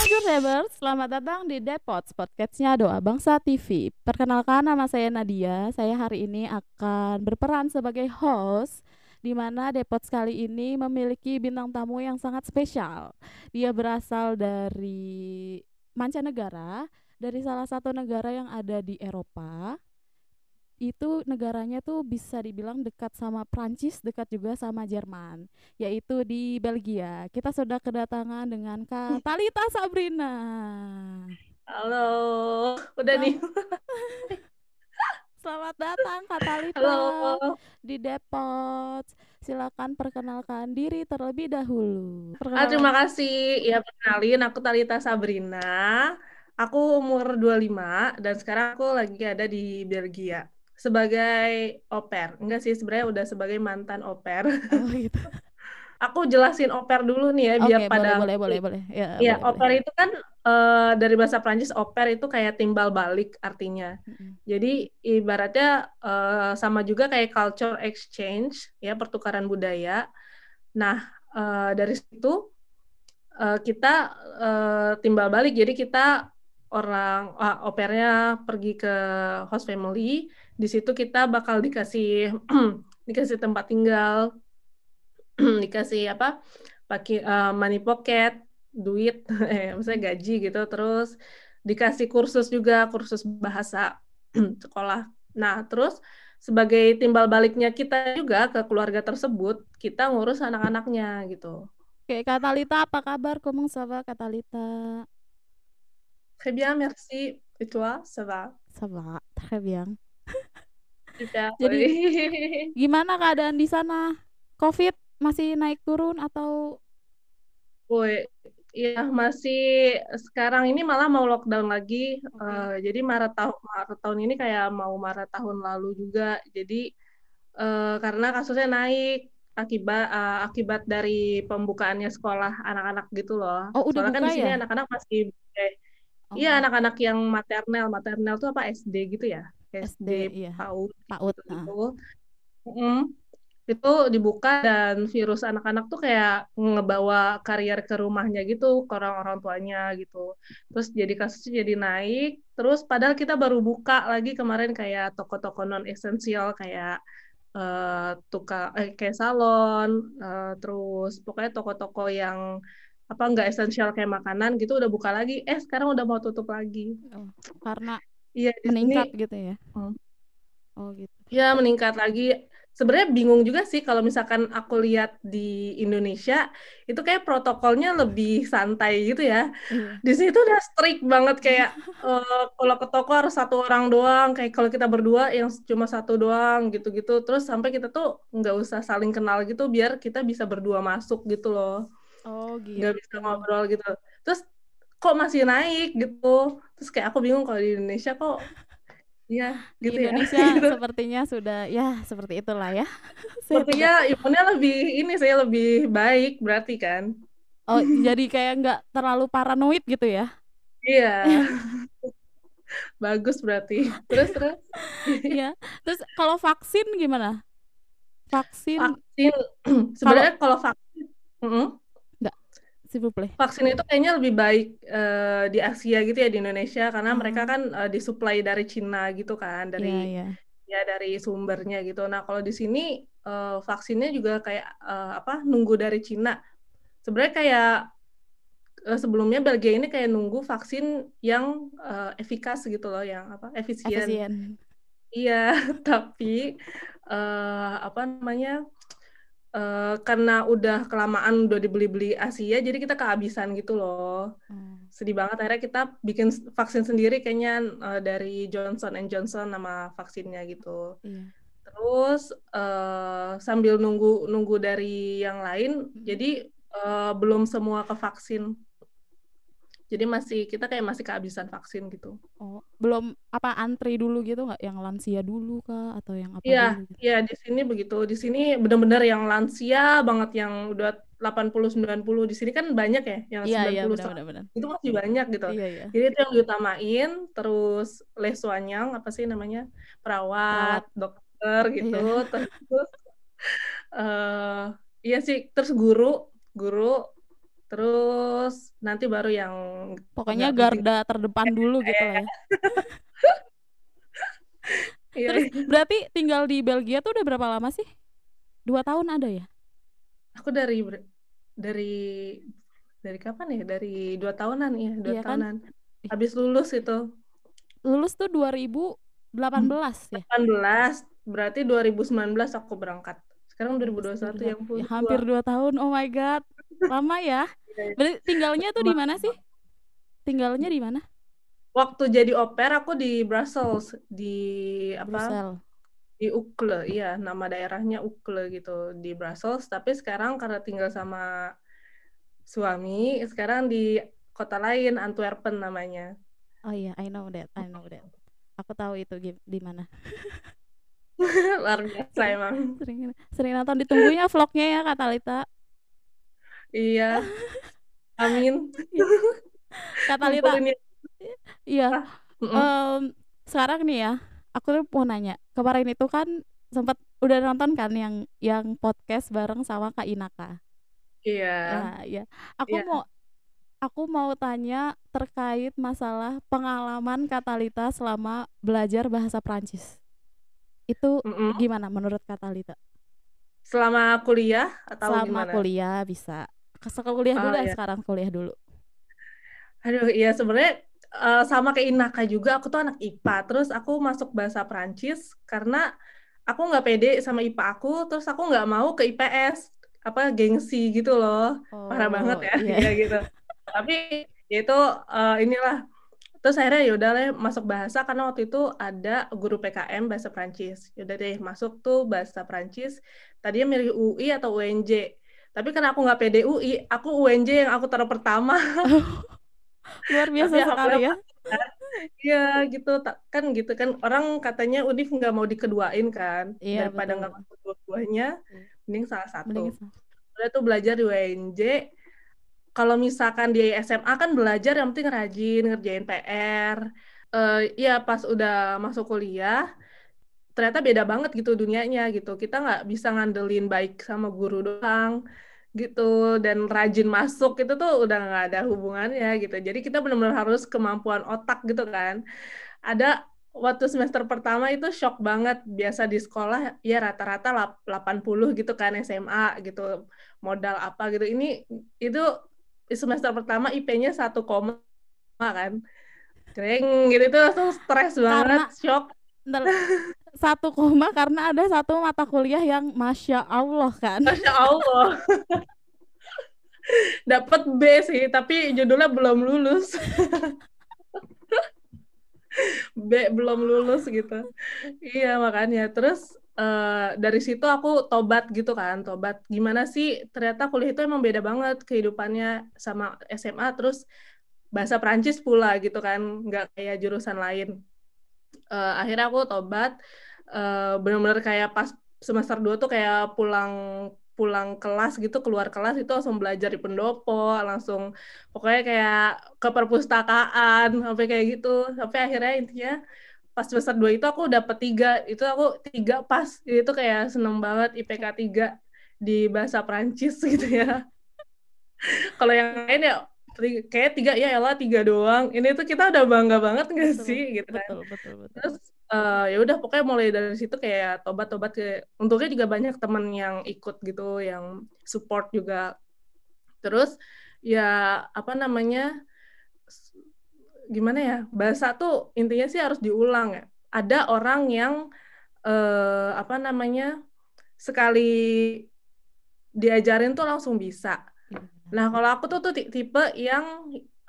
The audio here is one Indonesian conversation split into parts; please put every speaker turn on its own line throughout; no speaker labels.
Bonjour Rebels, selamat datang di Depot, podcastnya Doa Bangsa TV. Perkenalkan nama saya Nadia, saya hari ini akan berperan sebagai host di mana Depot kali ini memiliki bintang tamu yang sangat spesial. Dia berasal dari mancanegara, dari salah satu negara yang ada di Eropa. Itu negaranya tuh bisa dibilang dekat sama Prancis, dekat juga sama Jerman, yaitu di Belgia. Kita sudah kedatangan dengan Kak Talita Sabrina.
Halo, udah nih.
Selamat datang Kak Talita
Halo.
di Depot. Silakan perkenalkan diri terlebih dahulu.
Ah,
Perkenalkan.
terima kasih. Ya, perkenalin aku Talita Sabrina. Aku umur 25 dan sekarang aku lagi ada di Belgia sebagai pair. Enggak sih, sebenarnya udah sebagai mantan pair.
Oh gitu.
Aku jelasin pair dulu nih ya biar
boleh,
pada
boleh, boleh, boleh. Ya, boleh, boleh.
pair itu kan eh, dari bahasa Prancis pair itu kayak timbal balik artinya.
Mm-mm.
Jadi ibaratnya eh, sama juga kayak culture exchange ya pertukaran budaya. Nah eh, dari situ eh, kita eh, timbal balik. Jadi kita orang ah, au pairnya pergi ke host family. Di situ kita bakal dikasih dikasih tempat tinggal, dikasih apa? Pakai eh, money pocket, duit, eh, maksudnya gaji gitu. Terus dikasih kursus juga, kursus bahasa sekolah. Nah, terus sebagai timbal baliknya kita juga ke keluarga tersebut, kita ngurus anak-anaknya gitu.
Oke, Kak Talita, apa kabar? Comment ça va, Kak Talita?
Très bien, merci. Et toi, ça va?
Ça va, très bien. Jadi. Gimana keadaan di sana? COVID masih naik turun atau
Woi, ya masih sekarang ini malah mau lockdown lagi.
Oke.
Eh, jadi Maret tahun Maret tahun ini kayak mau Maret tahun lalu juga. Jadi eh, karena kasusnya naik akibat eh, akibat dari pembukaannya sekolah anak-anak gitu loh.
Oh, udah
Soalnya kan di sini
ya?
anak-anak masih eh,
Oh,
iya anak-anak yang maternel, maternel tuh apa SD gitu ya?
SD,
SD
iya.
PAUD
PAUD.
gitu
Nah.
gitu. Mm. Itu dibuka dan virus anak-anak tuh kayak ngebawa karier ke rumahnya gitu, ke orang-orang tuanya gitu. Terus jadi kasusnya jadi naik. Terus padahal kita baru buka lagi kemarin kayak toko-toko non esensial kayak eh tukang eh, kayak salon, eh, terus pokoknya toko-toko yang apa nggak esensial kayak makanan gitu udah buka lagi. Eh sekarang udah mau tutup lagi.
Oh, karena
Iya di sini
meningkat gitu ya.
Hmm.
Oh gitu.
Ya, meningkat lagi. Sebenarnya bingung juga sih kalau misalkan aku lihat di Indonesia, itu kayak protokolnya lebih santai gitu ya.
Iya.
Di sini tuh udah strict banget kayak eh, kalau ke toko harus satu orang doang, kayak kalau kita berdua yang cuma satu doang gitu-gitu. Terus sampai kita tuh nggak usah saling kenal gitu biar kita bisa berdua masuk gitu loh.
Oh
Nggak bisa
gitu.
ngobrol gitu. Terus kok masih naik gitu. Terus kayak aku bingung kalau di Indonesia kok ya
Di
gitu ya.
Indonesia
Gitu.
sepertinya sudah ya seperti itulah ya.
Sepertinya imunnya lebih ini saya lebih baik berarti kan?
Oh, jadi kayak nggak terlalu paranoid gitu ya.
Iya, bagus berarti. Terus terus
Iya. Terus kalau vaksin gimana? Vaksin
vaksin sebenarnya kalau vaksin.
S'il vous plaît.
vaksin itu kayaknya lebih baik eh, di Asia gitu ya di Indonesia karena mereka kan eh, disuplai dari Cina gitu kan dari
iya.
ya dari sumbernya gitu. Nah kalau di sini eh, vaksinnya juga kayak eh, apa nunggu dari Cina. Sebenarnya kayak sebelumnya Belgia ini kayak nunggu vaksin yang eh, efikas gitu loh, yang apa efisien.
Efisien.
Iya, tapi eh, apa namanya? Eh, karena udah kelamaan udah dibeli-beli Asia, jadi kita kehabisan gitu loh.
Oh.
Sedih banget akhirnya kita bikin vaksin sendiri kayaknya eh, dari Johnson and Johnson nama vaksinnya gitu.
Iya.
Terus eh, sambil nunggu nunggu dari yang lain,
Mhm.
jadi eh, belum semua ke vaksin. Jadi masih kita kayak masih kehabisan vaksin gitu.
Oh, belum apa antri dulu gitu nggak? Yang lansia dulu kah atau yang apa
Iya,
dulu gitu?
iya di sini begitu. Di sini benar-benar yang lansia banget yang udah 80 90. Di sini kan banyak ya yang
Iya, iya
90
benar benar benar.
itu masih banyak gitu.
Iya, iya.
Jadi itu yang diutamain, terus les soignant apa sih namanya?
Perawat.
Perawat, dokter gitu.
Iya.
Terus eh iya sih, terus guru, guru terus nanti baru yang
Pokoknya garda terdepan dulu gitu lah ya.
Iya,
Terus berarti tinggal di Belgia tuh udah berapa lama sih? Dua tahun ada ya?
Aku dari dari dari kapan ya? Dari dua tahunan ya, dua
Iya kan?
tahunan. Habis lulus itu
Lulus tuh 2018 ya?
18, berarti 2019 aku berangkat. Sekarang 2021 yang
Ya, hampir dua tahun. Oh my god. Lama ya? Berarti tinggalnya tuh di mana sih? Tinggalnya di mana?
Waktu jadi pair aku di Brussels, di apa?
Brussel.
Di Ukle, iya, nama daerahnya Ukle gitu di Brussels. Tapi sekarang karena tinggal sama suami, sekarang di kota lain, Antwerpen namanya.
Oh iya, I know that. I know that. Aku tahu itu di mana.
Luar biasa emang.
Sering sering nonton ditunggunya vlognya ya Kak Talita.
Iya. Amin.
Kak Talita,
Ngumpulin ya.
iya. Em, sekarang nih ya, aku tuh mau nanya. Kemarin itu kan sempat udah nonton kan yang yang podcast bareng sama Kak Inaka.
Iya.
Ya, ya. Aku
Iya.
mau aku mau tanya terkait masalah pengalaman Kak Talita selama belajar bahasa Prancis. Itu
Mm-mm.
gimana menurut Kak Talita?
Selama kuliah atau
Selama
gimana?
kuliah bisa. Ke kuliah dulu
Oh,
ya
iya.
sekarang kuliah dulu.
Aduh, iya sebenarnya eh, sama kayak Inaka juga, aku tuh anak IPA. Terus aku masuk bahasa Prancis karena aku nggak pede sama IPA aku, terus aku nggak mau ke IPS, apa gengsi gitu loh. Parah banget
Oh,
ya,
iya.
ya gitu. Tapi ya itu eh, inilah. Terus akhirnya ya udah deh masuk bahasa karena waktu itu ada guru PKM bahasa Prancis. Ya udah deh masuk tuh bahasa Prancis. Tadinya milih UI atau UNJ. Tapi karena aku nggak pede UI, aku UNJ yang aku taruh pertama.
Luar biasa
Tapi
sekali ya.
Iya gitu. Kan gitu kan orang katanya Udif nggak mau dikeduain kan.
Iya,
daripada nggak masuk dua-duanya
Iya.
mending salah satu.
Mending
udah tuh belajar di WNJ kalau misalkan di SMA kan belajar yang penting rajin ngerjain PR Eh iya pas udah masuk kuliah ternyata beda banget gitu dunianya gitu. Kita nggak bisa ngandelin baik sama guru doang gitu. Dan rajin masuk itu tuh udah nggak ada hubungannya gitu. Jadi kita benar-benar harus kemampuan otak gitu kan. Ada waktu semester pertama itu shock banget. Biasa di sekolah ya rata-rata lap- 80 gitu kan SMA gitu. Modal apa gitu. Ini itu semester pertama IP-nya satu koma kan. Kering gitu. Tuh langsung stres banget
Karena-
shock
satu koma karena ada satu mata kuliah yang masya Allah kan.
Masya Allah. Dapat B sih, tapi judulnya belum lulus. B belum lulus gitu. Iya, makanya. Terus eh, dari situ aku tobat gitu kan, tobat. Gimana sih ternyata kuliah itu emang beda banget kehidupannya sama SMA terus bahasa Prancis pula gitu kan, nggak kayak jurusan lain. Eh, akhirnya aku tobat. Eh, benar-benar kayak pas semester 2 tuh kayak pulang pulang kelas gitu keluar kelas itu langsung belajar di pendopo langsung pokoknya kayak ke perpustakaan sampai kayak gitu. Sampai akhirnya intinya pas semester 2 itu aku dapet tiga itu aku tiga pas. Itu kayak seneng banget IPK 3 di bahasa Prancis gitu ya. Kalau yang lain ya kayak tiga ya elah tiga doang ini tuh kita udah bangga banget nggak
Betul,
sih gitu kan
Betul, betul, betul.
terus eh, ya udah pokoknya mulai dari situ kayak tobat-tobat ke untungnya juga banyak temen yang ikut gitu yang support juga terus ya apa namanya gimana ya bahasa tuh intinya sih harus diulang ya ada orang yang eh, apa namanya sekali diajarin tuh langsung bisa. Nah, kalau aku tuh tuh ti- tipe yang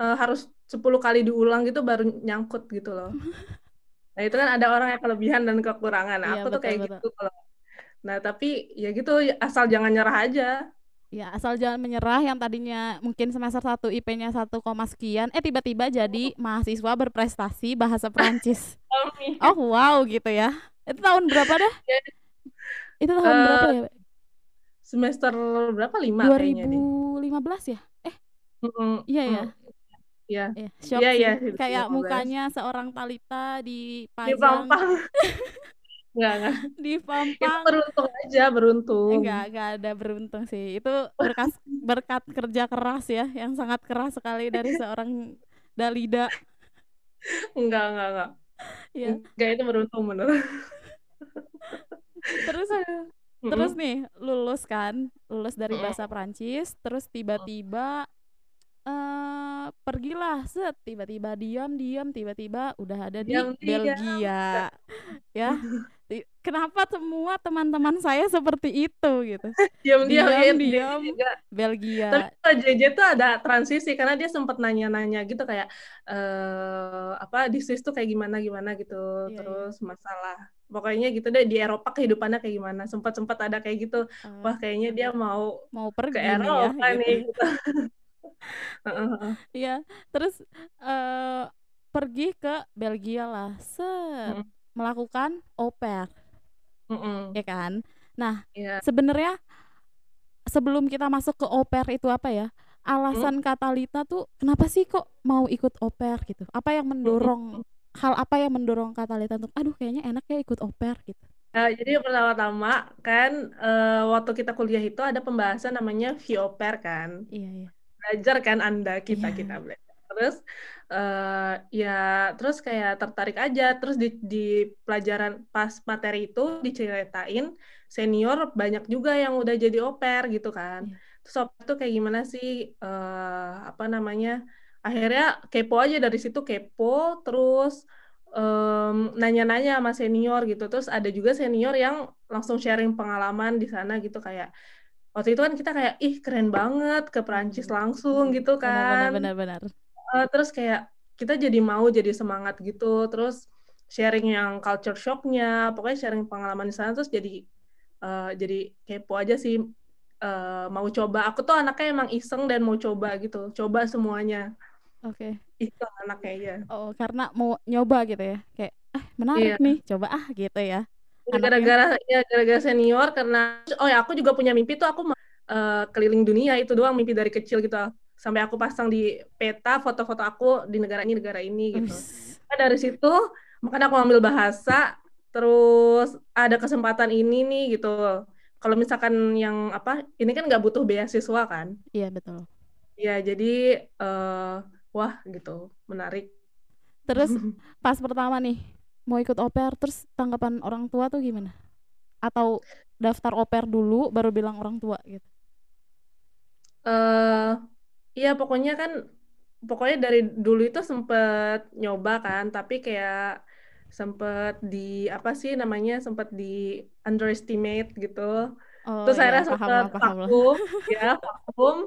eh, harus 10 kali diulang gitu baru nyangkut gitu loh. Nah, itu kan ada orang yang kelebihan dan kekurangan. Nah,
Iya,
aku tuh
betul,
kayak
betul.
gitu kalau. Nah, tapi ya gitu asal jangan nyerah aja.
Ya, asal jangan menyerah yang tadinya mungkin semester 1 IP-nya 1, koma sekian, eh tiba-tiba jadi mahasiswa berprestasi bahasa Prancis. Oh, wow gitu ya. Itu tahun berapa dah? Itu tahun
Eh,
berapa ya?
Semester berapa? Lima kayaknya deh.
2015 ya? Eh,
Mm-mm,
iya ya.
Iya.
Iya, shock
Iya, iya,
Kayak
2015.
mukanya seorang Talita
Di
dipajang
Pampang. Enggak, enggak.
di
Itu
Pampang
beruntung aja, beruntung.
enggak enggak ada beruntung sih itu berkas berkat kerja keras ya yang sangat keras sekali dari seorang Dalida
Enggak, enggak, enggak.
ya
Enggak, itu beruntung bener.
terus terus nih lulus kan lulus dari bahasa Prancis terus tiba-tiba eh pergilah set tiba-tiba diam diam tiba-tiba udah ada di
Diam, diam.
Belgia ya. Ti- kenapa semua teman-teman saya seperti itu gitu
Diam-diam.
Diam,
ya,
diam.
juga.
Belgia
Tapi kalau JJ tuh ada transisi karena dia sempat nanya-nanya gitu kayak eh apa di Swiss tuh kayak gimana gimana gitu.
Iya,
Terus masalah pokoknya gitu deh di Eropa kehidupannya kayak gimana. Sempat-sempat ada kayak gitu.
Eh,
Wah, kayaknya dia mau
mau
ke
pergi nih ya
Eropa
gitu.
nih gitu.
Iya, terus eh pergi ke Belgia lah, set
Mm.
melakukan au pair,
Mm-mm.
ya kan? Nah,
Iya.
sebenarnya sebelum kita masuk ke pair itu apa ya? Alasan Katalita tuh kenapa sih kok mau ikut pair gitu? Apa yang mendorong hal apa yang mendorong Katalita untuk aduh kayaknya enak ya ikut pair gitu.
Nah, jadi pertama-tama kan eh, waktu kita kuliah itu ada pembahasan namanya pair kan.
Iya, iya.
belajar kan Anda kita
Iya.
kita belajar terus eh ya terus kayak tertarik aja. Terus di di pelajaran pas materi itu diceritain senior banyak juga yang udah jadi pair gitu kan.
Iya.
terus pair tuh kayak gimana sih eh apa namanya akhirnya kepo aja dari situ kepo. Terus em, nanya-nanya sama senior gitu. Terus ada juga senior yang langsung sharing pengalaman di sana gitu. Kayak waktu itu kan kita kayak ih keren banget ke Perancis
Hmm.
langsung gitu kan.
benar,
Eh, terus kayak kita jadi mau jadi semangat gitu terus sharing yang culture shocknya pokoknya sharing pengalaman di sana terus jadi eh, jadi kepo aja sih eh, mau coba aku tuh anaknya emang iseng dan mau coba gitu coba semuanya
Oke.
iseng anaknya ya
Oh, karena mau nyoba gitu ya. Kayak eh menarik
Iya.
nih, coba ah gitu ya.
Gara-gara ya gara-gara senior karena oh ya aku juga punya mimpi tuh aku eh, keliling dunia itu doang mimpi dari kecil gitu sampai aku pasang di peta foto-foto aku di negara ini negara ini gitu. Nah, dari situ makanya aku ambil bahasa terus ada kesempatan ini nih gitu kalau misalkan yang apa ini kan nggak butuh beasiswa kan
Iya, betul.
ya jadi eh, wah gitu menarik
Terus pas pertama nih mau ikut pair terus tanggapan orang tua tuh gimana? Atau daftar pair dulu baru bilang orang tua gitu.
eh iya pokoknya kan pokoknya dari dulu itu sempet nyoba kan tapi kayak sempet di apa sih namanya sempet di underestimate gitu.
Oh
terus
iya,
akhirnya
paham
sempet
lah, paham lah.
vakum ya vakum.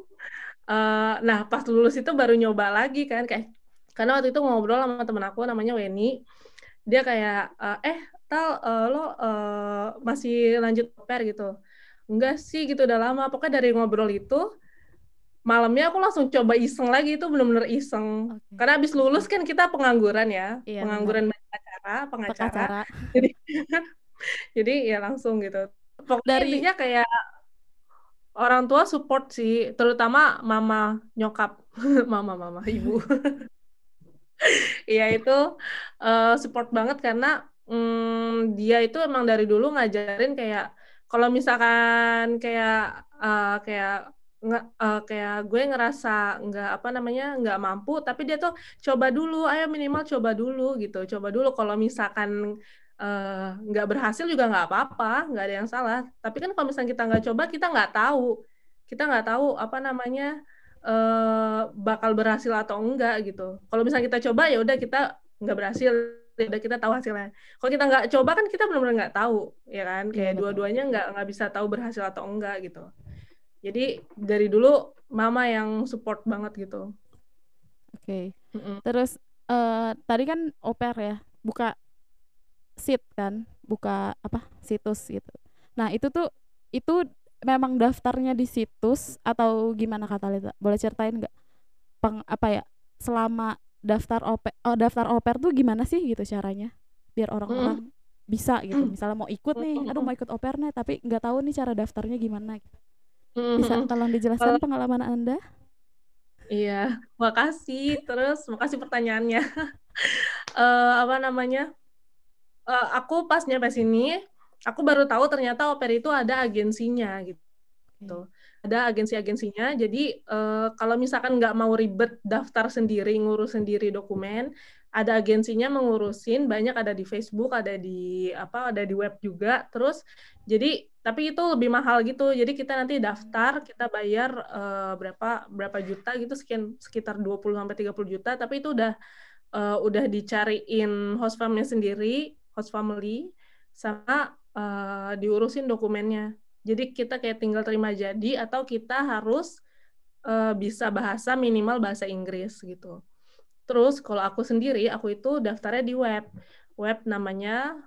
Eh, nah pas lulus itu baru nyoba lagi kan kayak karena waktu itu ngobrol sama temen aku namanya Weni. Dia kayak eh, eh tal eh, lo eh, masih lanjut au pair gitu? Enggak sih gitu udah lama. Pokoknya dari ngobrol itu malamnya aku langsung coba iseng lagi itu bener-bener iseng.
Oke.
karena abis lulus kan kita pengangguran ya
Iya,
pengangguran pengacara pengacara.
Pengacara.
jadi jadi ya langsung gitu. Pokoknya
Dari-
intinya kayak orang tua support sih terutama mama nyokap. Mama mama ibu. Iya itu eh, support banget karena mm, dia itu emang dari dulu ngajarin kayak kalau misalkan kayak eh, kayak nge- eh, kayak gue ngerasa nggak apa namanya nggak mampu tapi dia tuh coba dulu ayo minimal coba dulu gitu coba dulu kalau misalkan eh, nggak berhasil juga nggak apa-apa nggak ada yang salah tapi kan kalau misalnya kita nggak coba kita nggak tahu kita nggak tahu apa namanya eh, bakal berhasil atau enggak gitu. Kalau misalnya kita coba ya udah kita nggak berhasil, ya udah kita tahu hasilnya. Kalau kita nggak coba kan kita benar-benar nggak tahu, ya kan?
Iya,
Kayak dua-duanya nggak nggak bisa tahu berhasil atau enggak gitu. Jadi dari dulu mama yang support banget gitu.
Oke.
Mm-mm.
Terus eh tadi kan pair ya, buka sit kan, buka apa? situs gitu. Nah, itu tuh itu memang daftarnya di situs atau gimana kata Lita? Boleh ceritain nggak? Peng apa ya? Selama daftar pair, oh, daftar pair tuh gimana sih gitu caranya? Biar orang-orang bisa gitu. Misalnya mau ikut nih, aduh mau ikut pair nih, tapi nggak tahu nih cara daftarnya gimana. gitu. Bisa
Mm-mm.
tolong dijelaskan pengalaman Anda?
Iya, makasih. Terus makasih pertanyaannya. Eh, apa namanya? uh, aku pas nyampe sini, aku baru tahu ternyata Oper itu ada agensinya gitu. Hmm. Ada agensi-agensinya. Jadi uh, kalau misalkan nggak mau ribet daftar sendiri, ngurus sendiri dokumen, ada agensinya mengurusin. Banyak ada di Facebook, ada di apa, ada di web juga. Terus jadi tapi itu lebih mahal gitu. Jadi kita nanti daftar, kita bayar uh, berapa berapa juta gitu, sekian sekitar 20 sampai 30 juta. Tapi itu udah uh, udah dicariin host family sendiri, host family, sama uh, diurusin dokumennya. Jadi kita kayak tinggal terima jadi atau kita harus uh, bisa bahasa minimal bahasa Inggris gitu. Terus kalau aku sendiri, aku itu daftarnya di web. Web namanya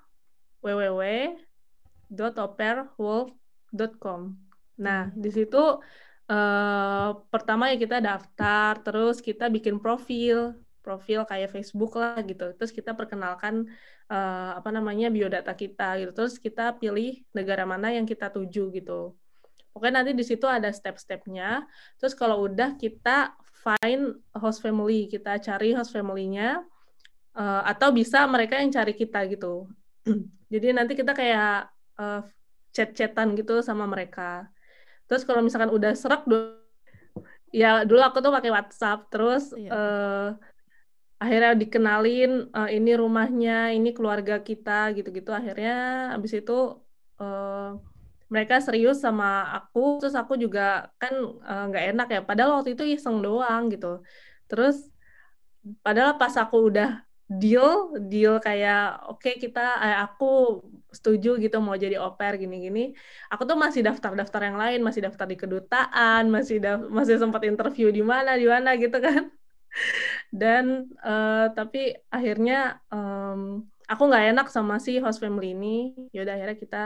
www.operwolf.com. Nah, di situ uh, pertama ya kita daftar, terus kita bikin profil, profil kayak Facebook lah gitu. Terus kita perkenalkan uh, apa namanya biodata kita gitu. Terus kita pilih negara mana yang kita tuju gitu. Pokoknya nanti di situ ada step-stepnya. Terus kalau udah kita find host family, kita cari host family-nya uh, atau bisa mereka yang cari kita gitu. Jadi nanti kita kayak uh, chat-chatan gitu sama mereka. Terus kalau misalkan udah serak ya dulu aku tuh pakai WhatsApp terus iya. uh, akhirnya dikenalin uh, ini rumahnya ini keluarga kita gitu-gitu akhirnya abis itu uh, mereka serius sama aku terus aku juga kan eh, nggak uh, enak ya. Padahal waktu itu iseng doang gitu. Terus padahal pas aku udah deal deal kayak oke okay, kita eh, aku setuju gitu mau jadi oper gini-gini aku tuh masih daftar-daftar yang lain masih daftar di kedutaan masih masih sempat interview di mana di mana gitu kan. Dan uh, tapi akhirnya um, aku nggak enak sama si host family ini. Yaudah akhirnya kita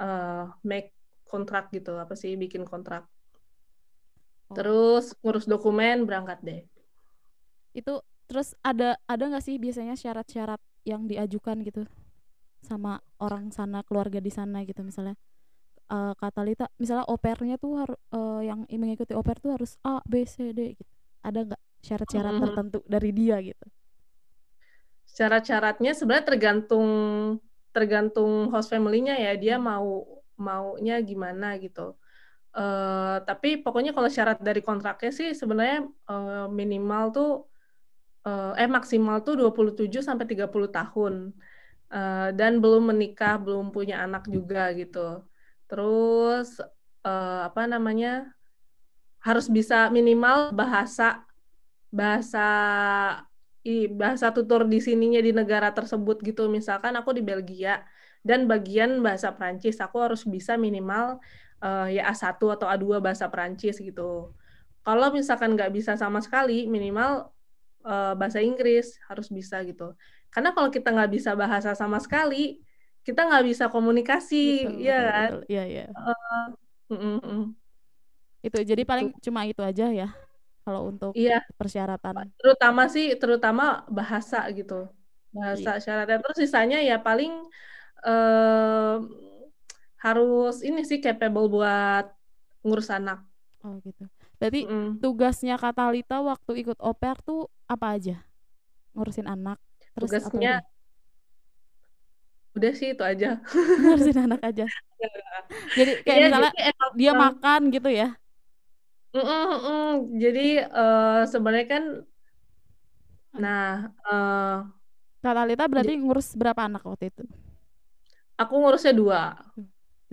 uh, make kontrak gitu apa sih bikin kontrak. Oh. terus ngurus dokumen berangkat deh.
Itu terus ada ada nggak sih biasanya syarat-syarat yang diajukan gitu? Sama orang sana keluarga di sana gitu misalnya uh, kata Lita misalnya opernya tuh harus uh, yang mengikuti oper tuh harus A B C D gitu. Ada nggak syarat-syarat hmm. tertentu dari dia gitu?
Syarat-syaratnya sebenarnya tergantung tergantung host family-nya ya dia mau maunya gimana gitu. Uh, tapi pokoknya kalau syarat dari kontraknya sih sebenarnya uh, minimal tuh uh, eh maksimal tuh 27 sampai 30 tahun. Uh, dan belum menikah belum punya anak juga gitu. Terus uh, apa namanya harus bisa minimal bahasa bahasa i, bahasa tutur di sininya di negara tersebut gitu. Misalkan aku di Belgia dan bagian bahasa Prancis, aku harus bisa minimal uh, ya A1 atau A2 bahasa Prancis gitu. Kalau misalkan nggak bisa sama sekali, minimal uh, bahasa Inggris harus bisa gitu. Karena kalau kita nggak bisa bahasa sama sekali, kita nggak bisa komunikasi, betul, ya betul, kan?
Iya, iya. Uh, mm -mm. Itu jadi paling itu. cuma itu aja ya kalau untuk iya. persyaratan.
Terutama sih terutama bahasa gitu. Bahasa iya. syaratnya terus sisanya ya paling eh, harus ini sih capable buat ngurus anak.
Oh gitu. Berarti mm. tugasnya Katalita waktu ikut oper tuh apa aja? Ngurusin anak.
Terus tugasnya udah sih itu aja.
ngurusin anak aja. jadi kayak ya, misalnya jadi dia makan gitu ya.
Mm -mm, Jadi uh, sebenarnya kan, nah, uh,
Kak Talita berarti ngurus berapa anak waktu itu?
aku ngurusnya dua.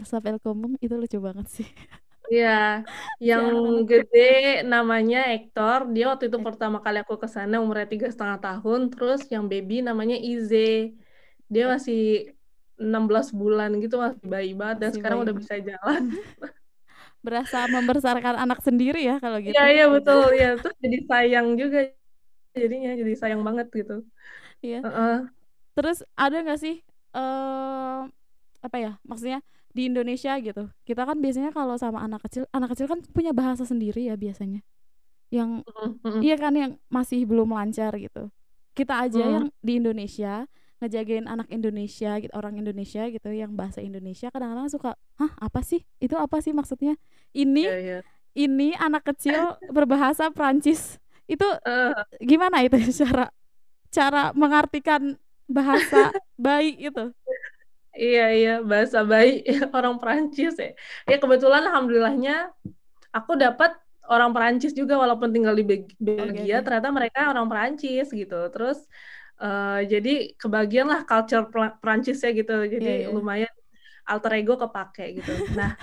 Sampai Elkomum itu lucu banget sih.
Iya, yang gede namanya Hector. Dia waktu itu pertama kali aku ke sana umurnya tiga setengah tahun. Terus yang baby namanya Ize. Dia masih 16 bulan gitu masih bayi banget dan sekarang udah bisa jalan.
berasa membesarkan anak sendiri ya kalau gitu.
Iya iya betul ya terus jadi sayang juga jadinya jadi sayang banget gitu.
Iya. Uh -uh. Terus ada nggak sih uh, apa ya maksudnya di Indonesia gitu kita kan biasanya kalau sama anak kecil anak kecil kan punya bahasa sendiri ya biasanya yang mm -hmm. iya kan yang masih belum lancar gitu kita aja mm. yang di Indonesia ngejagain anak Indonesia gitu orang Indonesia gitu yang bahasa Indonesia kadang-kadang suka hah apa sih itu apa sih maksudnya ini yeah, yeah. ini anak kecil berbahasa Prancis itu uh. gimana itu cara cara mengartikan bahasa bayi itu.
Iya iya bahasa bayi orang Perancis ya. Ya kebetulan alhamdulillahnya aku dapat orang Perancis juga walaupun tinggal di Belgia okay. ternyata mereka orang Perancis gitu. Terus uh, jadi kebagian lah culture Perancisnya gitu. Jadi yeah, yeah. lumayan alter ego kepake gitu. Nah,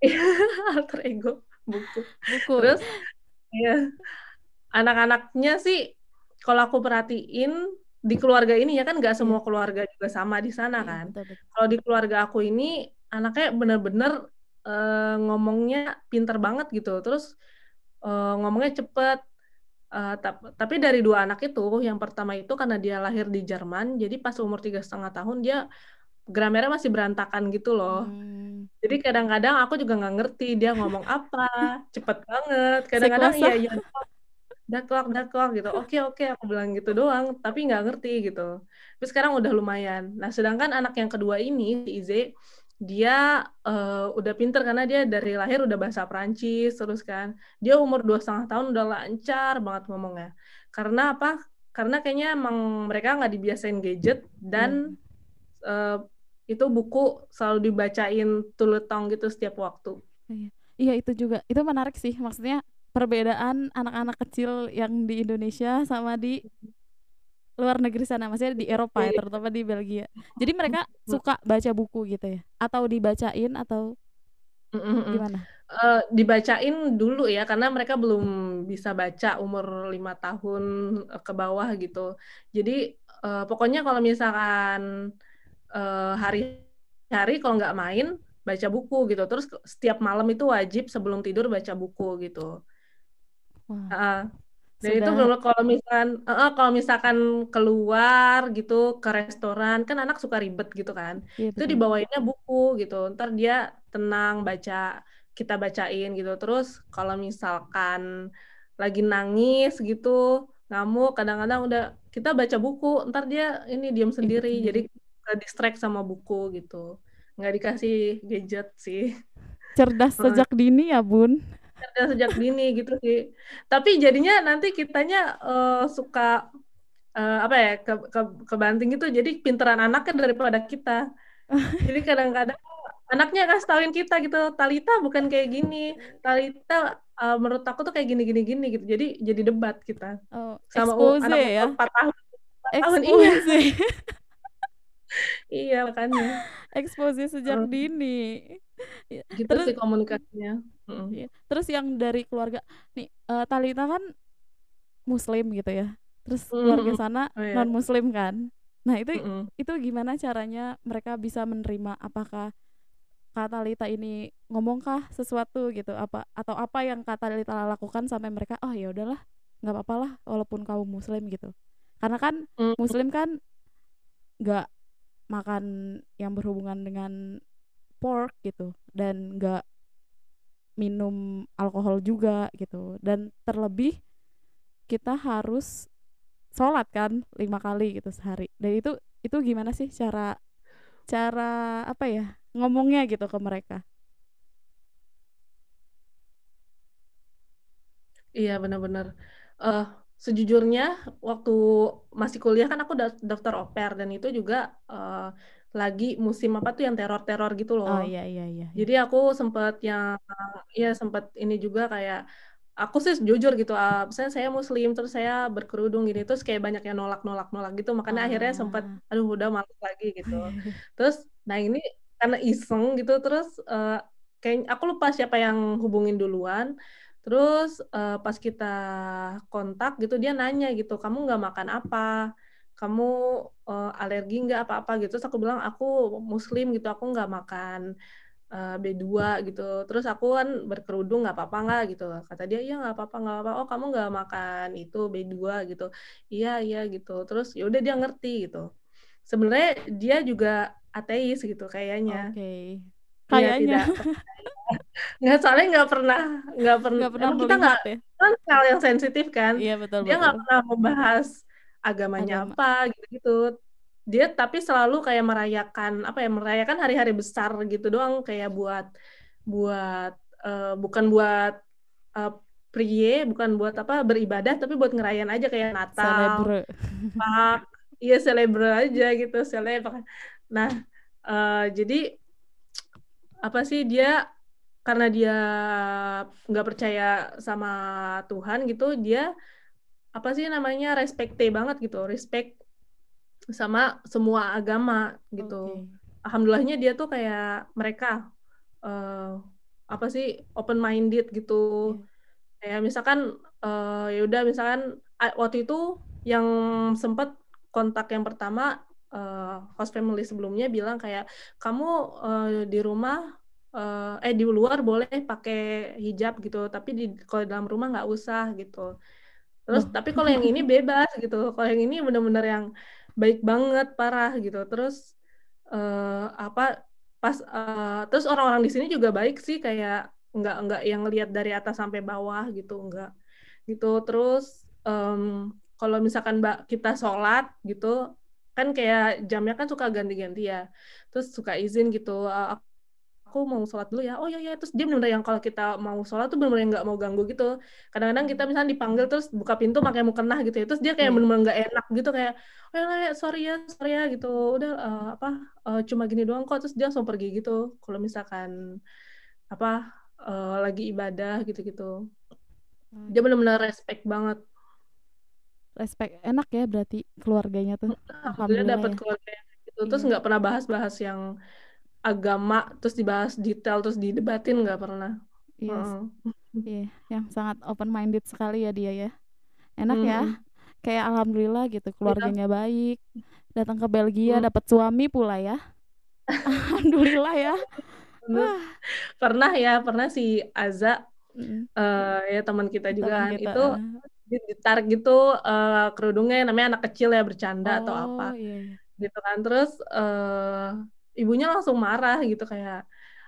alter ego buku. Buku. Terus ya anak-anaknya sih kalau aku perhatiin di keluarga ini ya kan nggak semua iya. keluarga juga sama di sana iya, kan. Kalau di keluarga aku ini anaknya bener-bener uh, ngomongnya pinter banget gitu. Terus uh, ngomongnya cepet. Uh, tapi dari dua anak itu, yang pertama itu karena dia lahir di Jerman, jadi pas umur tiga setengah tahun dia gramernya masih berantakan gitu loh. Hmm. Jadi kadang-kadang aku juga nggak ngerti dia ngomong apa, cepet banget. Kadang-kadang iya iya daklak daklak gitu oke oke aku bilang gitu doang tapi nggak ngerti gitu tapi sekarang udah lumayan nah sedangkan anak yang kedua ini Ize dia uh, udah pinter karena dia dari lahir udah bahasa Prancis terus kan. Dia umur dua setengah tahun udah lancar banget ngomongnya. Karena apa? Karena kayaknya emang mereka nggak dibiasain gadget dan hmm. uh, itu buku selalu dibacain tuletong gitu setiap waktu.
Iya. iya itu juga. Itu menarik sih. Maksudnya perbedaan anak-anak kecil yang di Indonesia sama di luar negeri sana, maksudnya di Eropa ya, terutama di Belgia. Jadi mereka suka baca buku gitu ya, atau dibacain atau gimana?
Uh, dibacain dulu ya, karena mereka belum bisa baca umur lima tahun eh, ke bawah gitu. Jadi uh, pokoknya kalau misalkan uh, hari-hari kalau nggak main baca buku gitu, terus setiap malam itu wajib sebelum tidur baca buku gitu. Uh, dan Sudah. itu kalau misalkan uh, kalau misalkan keluar gitu ke restoran kan anak suka ribet gitu kan. Iya, itu dibawainnya buku gitu. Ntar dia tenang baca kita bacain gitu. Terus kalau misalkan lagi nangis gitu, ngamuk kadang-kadang udah kita baca buku, ntar dia ini diam sendiri. Jadi distract sama buku gitu. Nggak dikasih gadget sih.
Cerdas sejak dini ya, Bun
cerdas sejak dini gitu sih. Tapi jadinya nanti kitanya uh, suka uh, apa ya ke, ke kebanting itu jadi pinteran anaknya daripada kita. jadi kadang-kadang anaknya kasih tauin kita gitu, Talita bukan kayak gini, Talita uh, menurut aku tuh kayak gini gini gini gitu. Jadi jadi debat kita
oh, sama anak ya? 4 tahun. 4 tahun
iya. iya makanya.
Expose sejak uh. dini.
Gitu Terus, sih komunikasinya.
Mm. Terus yang dari keluarga nih uh, Talita kan muslim gitu ya. Terus keluarga sana oh, iya. non muslim kan. Nah, itu itu gimana caranya mereka bisa menerima apakah Kak Talita ini ngomongkah sesuatu gitu apa atau apa yang Kak Talita lakukan sampai mereka oh ya udahlah nggak apa-apa lah walaupun kamu muslim gitu. Karena kan muslim kan nggak makan yang berhubungan dengan pork gitu dan nggak minum alkohol juga gitu. Dan terlebih kita harus sholat kan lima kali gitu sehari. Dan itu itu gimana sih cara cara apa ya ngomongnya gitu ke mereka?
Iya benar-benar. Uh, sejujurnya waktu masih kuliah kan aku daftar oper dan itu juga uh, lagi musim apa tuh yang teror-teror gitu loh.
Oh iya iya iya.
Jadi aku sempat yang ya sempat ini juga kayak aku sih jujur gitu, uh, misalnya saya muslim terus saya berkerudung gini terus kayak banyak yang nolak-nolak nolak gitu makanya ah. akhirnya sempat aduh udah malas lagi gitu. terus nah ini karena iseng gitu terus uh, kayak aku lupa siapa yang hubungin duluan. Terus uh, pas kita kontak gitu dia nanya gitu, kamu nggak makan apa? Kamu uh, alergi nggak apa-apa gitu. Terus aku bilang aku muslim gitu aku nggak makan uh, B2 gitu. Terus aku kan berkerudung nggak apa-apa nggak? Gitu. Kata dia iya nggak apa-apa nggak apa-apa. Oh kamu nggak makan itu B2 gitu. Iya iya gitu. Terus ya udah dia ngerti gitu. Sebenarnya dia juga ateis gitu kayaknya.
Oke. Okay.
Kayaknya. nggak soalnya nggak pernah nggak pernah, gak pernah kita nggak ya? kan hal yang sensitif kan?
Iya betul
dia nggak pernah membahas agamanya Agama. apa gitu-gitu. Dia tapi selalu kayak merayakan apa ya merayakan hari-hari besar gitu doang kayak buat buat uh, bukan buat uh, prie bukan buat apa beribadah tapi buat ngerayain aja kayak Natal, Pak iya selebral aja gitu seleb nah uh, jadi apa sih dia karena dia nggak percaya sama Tuhan gitu dia apa sih namanya respect banget gitu respect sama semua agama gitu okay. alhamdulillahnya dia tuh kayak mereka uh, apa sih open minded gitu yeah. kayak misalkan uh, ya udah misalkan waktu itu yang sempat kontak yang pertama uh, host family sebelumnya bilang kayak kamu uh, di rumah uh, eh di luar boleh pakai hijab gitu tapi di kalau dalam rumah nggak usah gitu terus oh. tapi kalau yang ini bebas gitu kalau yang ini benar-benar yang baik banget parah gitu. Terus uh, apa pas uh, terus orang-orang di sini juga baik sih. Kayak nggak nggak yang lihat dari atas sampai bawah gitu nggak gitu. Terus um, kalau misalkan mbak kita sholat gitu kan kayak jamnya kan suka ganti-ganti ya. Terus suka izin gitu. Uh, aku mau sholat dulu ya. Oh iya iya. Terus dia benar yang kalau kita mau sholat tuh benar-benar nggak mau ganggu gitu. Kadang-kadang kita misalnya dipanggil terus buka pintu pakai mukena gitu ya. Terus dia kayak hmm. benar-benar nggak enak gitu kayak oh ya sorry ya sorry ya gitu. Udah uh, apa uh, cuma gini doang kok. Terus dia langsung pergi gitu. Kalau misalkan apa uh, lagi ibadah gitu-gitu. Hmm. dia benar-benar respect banget.
Respect enak ya berarti keluarganya tuh.
Alhamdulillah dapat ya. keluarga gitu. Terus iya. nggak pernah bahas-bahas yang agama terus dibahas detail terus didebatin nggak pernah
yes. uh. iya yang sangat open minded sekali ya dia ya enak hmm. ya kayak alhamdulillah gitu keluarganya yeah. baik datang ke Belgia hmm. dapat suami pula ya alhamdulillah ya
Wah. pernah ya pernah si Aza mm. uh, ya teman kita juga teman kita. itu ditarik gitu uh, kerudungnya namanya anak kecil ya bercanda oh, atau apa iya, iya. gitu kan terus uh, ibunya langsung marah gitu kayak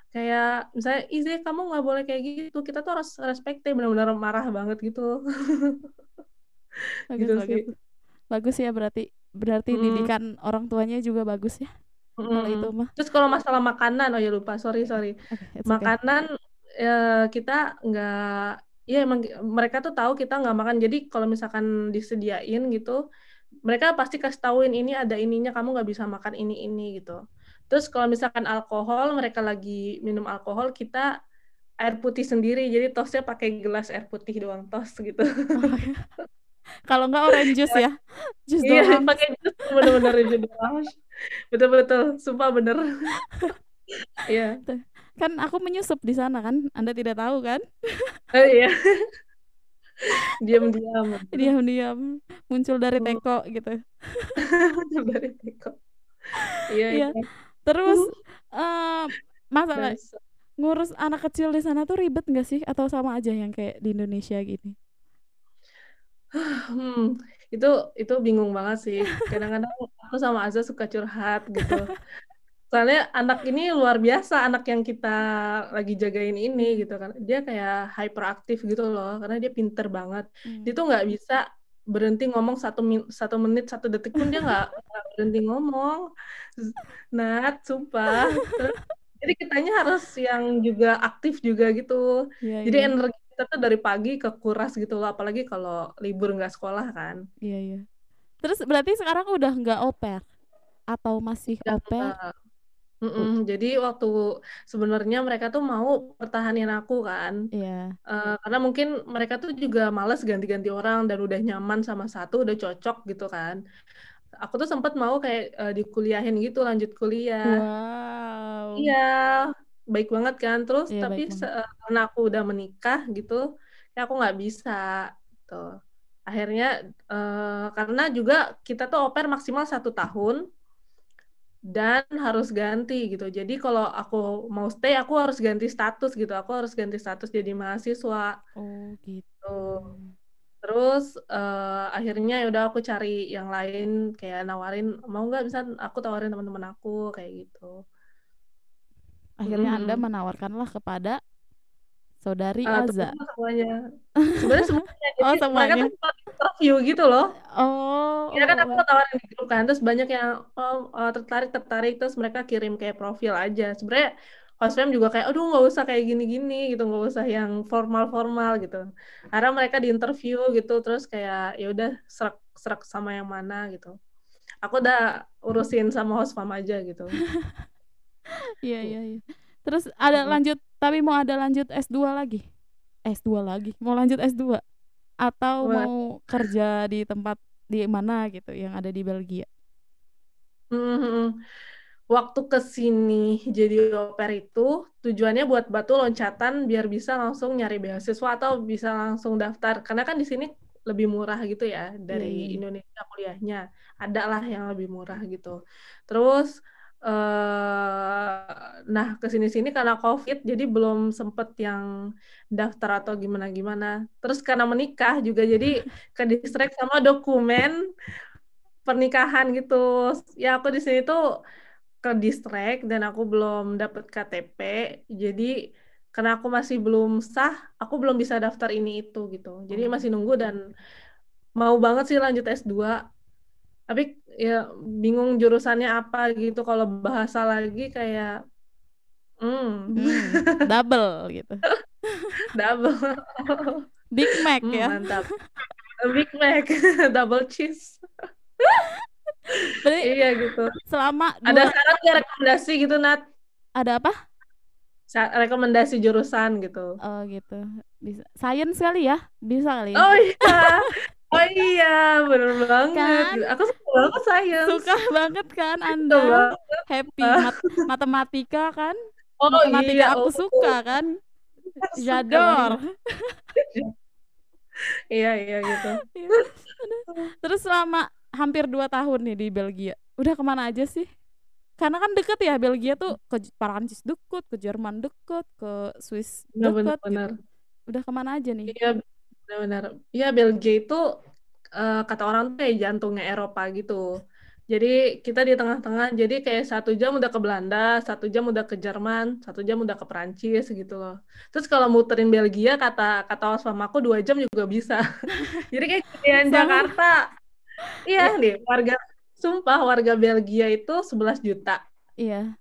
kayak misalnya Ize kamu nggak boleh kayak gitu kita tuh harus respect benar-benar marah banget gitu
bagus gitu bagus sih. bagus ya berarti berarti hmm. didikan orang tuanya juga bagus ya hmm. kalau itu mah
terus kalau masalah makanan oh ya lupa sorry sorry okay, makanan okay. ya, kita nggak ya emang mereka tuh tahu kita nggak makan jadi kalau misalkan disediain gitu mereka pasti kasih tahuin ini ada ininya kamu nggak bisa makan ini ini gitu Terus kalau misalkan alkohol, mereka lagi minum alkohol, kita air putih sendiri. Jadi tosnya pakai gelas air putih doang tos gitu. Oh,
iya. kalau enggak orange juice ya?
Jus iya, pakai jus bener-bener jus doang. Betul-betul, sumpah bener. Iya.
kan aku menyusup di sana kan, Anda tidak tahu kan?
Oh iya. Diam-diam.
Diam-diam muncul dari teko gitu.
muncul dari teko. Iya,
iya. Terus uh, masalah ngurus anak kecil di sana tuh ribet nggak sih atau sama aja yang kayak di Indonesia gini?
Hmm, itu itu bingung banget sih. Kadang-kadang aku sama Azza suka curhat gitu. Soalnya anak ini luar biasa, anak yang kita lagi jagain ini gitu kan. Dia kayak hyperaktif gitu loh, karena dia pinter banget. Hmm. Dia tuh nggak bisa berhenti ngomong satu min satu menit satu detik pun dia nggak berhenti ngomong. Nat sumpah. Jadi kitanya harus yang juga aktif juga gitu. Yeah, jadi yeah. energi kita tuh dari pagi ke kuras gitu loh apalagi kalau libur nggak sekolah kan.
Iya yeah, iya. Yeah. terus berarti sekarang udah nggak oper? Atau masih oper
Mm -mm. Jadi waktu sebenarnya mereka tuh mau pertahanin aku kan,
yeah. Iya. uh,
karena mungkin mereka tuh juga males ganti-ganti orang dan udah nyaman sama satu, udah cocok gitu kan. Aku tuh sempat mau kayak uh, dikuliahin gitu, lanjut kuliah.
Wow.
Iya, baik banget kan. Terus yeah, tapi karena aku udah menikah gitu, ya aku nggak bisa. Tuh. Akhirnya uh, karena juga kita tuh oper maksimal satu tahun dan harus ganti gitu. Jadi kalau aku mau stay, aku harus ganti status gitu. Aku harus ganti status jadi mahasiswa.
Oh gitu.
Terus uh, akhirnya ya udah aku cari yang lain kayak nawarin mau nggak bisa aku tawarin teman-teman aku kayak gitu.
Akhirnya hmm. Anda menawarkanlah kepada saudari uh, Aza.
Semuanya. Sebenarnya semuanya. oh, semuanya. Mereka tuh interview gitu loh.
Oh.
Ya kan aku oh. tawarin di grup kan, terus banyak yang oh, uh, tertarik tertarik terus mereka kirim kayak profil aja. Sebenarnya hostfam juga kayak, aduh nggak usah kayak gini-gini gitu, nggak usah yang formal-formal gitu. Karena mereka di interview gitu, terus kayak ya udah serak serak sama yang mana gitu. aku udah urusin sama host farm aja gitu
Iya iya iya. Terus ada lanjut tapi mau ada lanjut S2 lagi? S2 lagi. Mau lanjut S2 atau
Wah.
mau kerja di tempat di mana gitu yang ada di Belgia?
Mhm. Waktu ke sini jadi pair itu tujuannya buat batu loncatan biar bisa langsung nyari beasiswa atau bisa langsung daftar karena kan di sini lebih murah gitu ya dari
iya.
Indonesia kuliahnya ada lah yang lebih murah gitu terus eh nah ke sini-sini karena COVID jadi belum sempet yang daftar atau gimana-gimana. Terus karena menikah juga jadi ke distract sama dokumen pernikahan gitu. Ya aku di sini tuh ke distract dan aku belum dapet KTP jadi karena aku masih belum sah aku belum bisa daftar ini itu gitu. Jadi
Oh.
masih nunggu dan mau banget sih lanjut S2 tapi ya bingung jurusannya apa gitu kalau bahasa lagi kayak hmm
Hmm, double gitu.
double
Big Mac
Hmm,
ya.
mantap Big Mac double cheese
Berarti
iya gitu
selama
ada
dua
saran nggak rekomendasi gitu Nat
ada apa?
Sa- rekomendasi jurusan gitu
Oh gitu. Bisa. Science kali ya? Bisa kali ya?
Oh iya, oh iya, bener banget.
Kan?
Aku suka banget science.
Suka banget kan Anda?
banget.
Happy Mat- matematika kan?
Oh
Matematika
iya,
aku
oh,
suka kan? Jador.
Iya iya gitu.
Terus selama hampir dua tahun nih di Belgia, udah ke mana aja sih? Karena kan deket ya Belgia tuh ke Perancis deket, ke Jerman deket, ke Swiss
bener
deket
bener.
gitu. Udah ke mana aja nih?
Iya bener. Iya Belgia itu eh, kata orang tuh kayak jantungnya Eropa gitu. Jadi kita di tengah-tengah. Jadi kayak satu jam udah ke Belanda, satu jam udah ke Jerman, satu jam udah ke Perancis gitu loh. Terus kalau muterin Belgia kata kata aku dua jam juga bisa. Jadi kayak
Sama.
Jakarta. Iya nih, warga sumpah warga Belgia itu 11 juta.
Iya,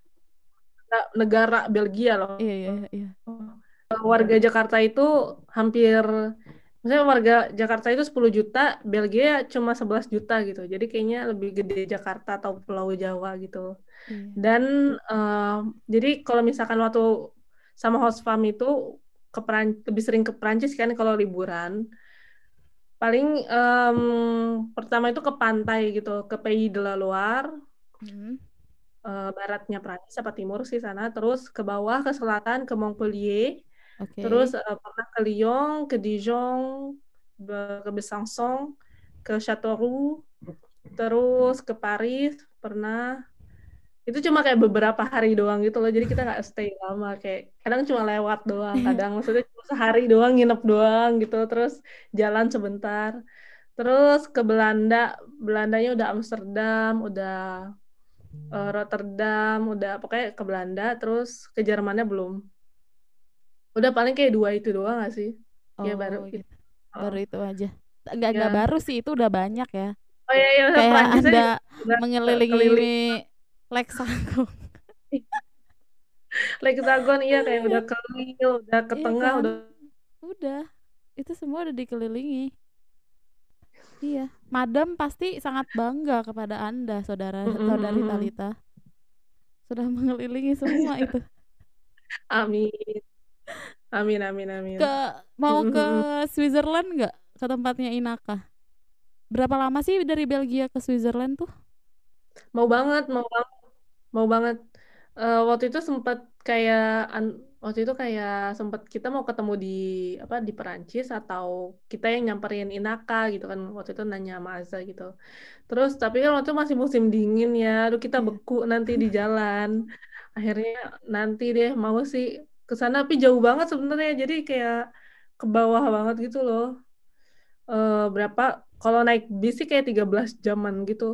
Negara Belgia loh.
iya, iya, iya.
Warga Jakarta itu hampir maksudnya warga Jakarta itu 10 juta, Belgia cuma 11 juta gitu. Jadi kayaknya lebih gede Jakarta atau Pulau Jawa gitu.
iya.
Dan eh, jadi kalau misalkan waktu sama host farm itu ke Peran- lebih sering ke Prancis kan kalau liburan. Paling em, pertama itu ke pantai gitu, ke Pays de la Loire,
Hmm,
eh, baratnya Prancis apa timur sih sana, terus ke bawah ke selatan ke Montpellier,
Oke.
terus eh, pernah ke Lyon, ke Dijon, ke Besançon, ke Châteauroux, terus ke Paris pernah. Itu cuma kayak beberapa hari doang gitu loh, jadi kita nggak stay lama, kayak kadang cuma lewat doang, kadang maksudnya cuma sehari doang, nginep doang gitu, terus jalan sebentar. Terus ke Belanda, Belandanya udah Amsterdam, udah eh, Rotterdam, udah pokoknya ke Belanda, terus ke Jermannya belum. Udah paling kayak dua itu doang gak sih? Ya baru
Oh,
itu.
gitu. Baru itu aja. Enggak
Ya.
baru sih, itu udah banyak ya.
Oh iya, iya
Kayak Anda mengelilingi
keliling
Lexagon.
Lexagon, iya kayak udah ke Lille, udah ke
Iya
tengah,
kan?
udah
Udah. Itu semua udah dikelilingi. Iya, Madam pasti sangat bangga kepada Anda, saudara
Mm,
saudari. Talita. Sudah mengelilingi semua itu.
Amin. Amin, amin, amin.
Ke mau ke
mm, mm.
Switzerland nggak? Ke tempatnya Inaka. Berapa lama sih dari Belgia ke Switzerland tuh?
Mau banget, mau banget, mau banget. Eh, waktu itu sempat kayak an- waktu itu kayak sempat kita mau ketemu di apa di Perancis atau kita yang nyamperin Inaka gitu kan waktu itu nanya sama Azza gitu. Terus tapi kan waktu itu masih musim dingin ya, aduh kita
Iya.
beku nanti di jalan. Akhirnya nanti deh mau sih ke sana tapi jauh banget sebenarnya. Jadi kayak ke bawah banget gitu loh. Eh, berapa kalau naik bis sih kayak 13 jaman gitu.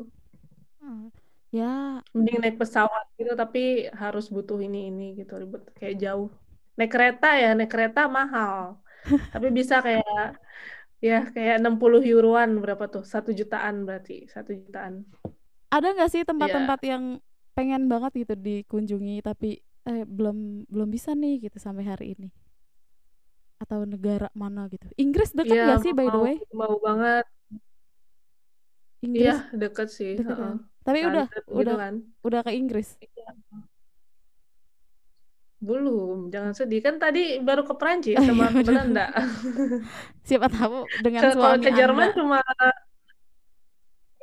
Hmm. Ya,
Mending naik pesawat gitu, tapi harus butuh ini ini gitu ribet kayak jauh. Naik kereta ya, naik kereta mahal. Tapi bisa kayak ya kayak 60 euroan berapa tuh? Satu jutaan berarti, satu jutaan.
ada nggak sih tempat-tempat yang pengen banget gitu dikunjungi tapi eh, belum belum bisa nih gitu sampai hari ini? Atau negara mana gitu? Inggris deket
Iya,
nggak sih by the way?
mau banget.
Inggris
Iya, deket sih.
deket kan? Tapi udah
London gitu
udah
kan.
udah ke Inggris.
Belum, jangan sedih. Kan tadi baru ke Prancis
Oh,
sama
iya,
ke
bener.
Belanda.
Siapa tahu dengan
Ke, kalau
suami
ke Jerman
Anda.
cuma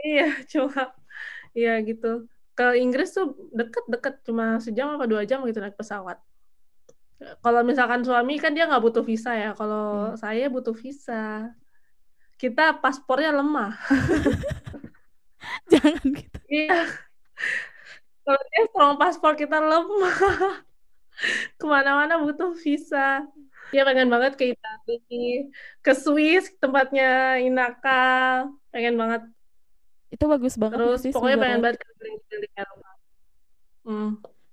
iya, cuma iya gitu. Ke Inggris tuh deket-deket cuma sejam apa dua jam gitu naik pesawat. Kalau misalkan suami kan dia nggak butuh visa ya. Kalau
Iya.
saya butuh visa. Kita paspornya lemah.
Jangan gitu.
Iya. Kalau dia strong paspor kita lemah. Ke mana-mana butuh visa. Ya pengen banget ke Italia, ke Swiss tempatnya Inaka, pengen banget.
Itu bagus banget
Terus
sih
pokoknya pengen banget keliling-keliling Eropa. Hmm.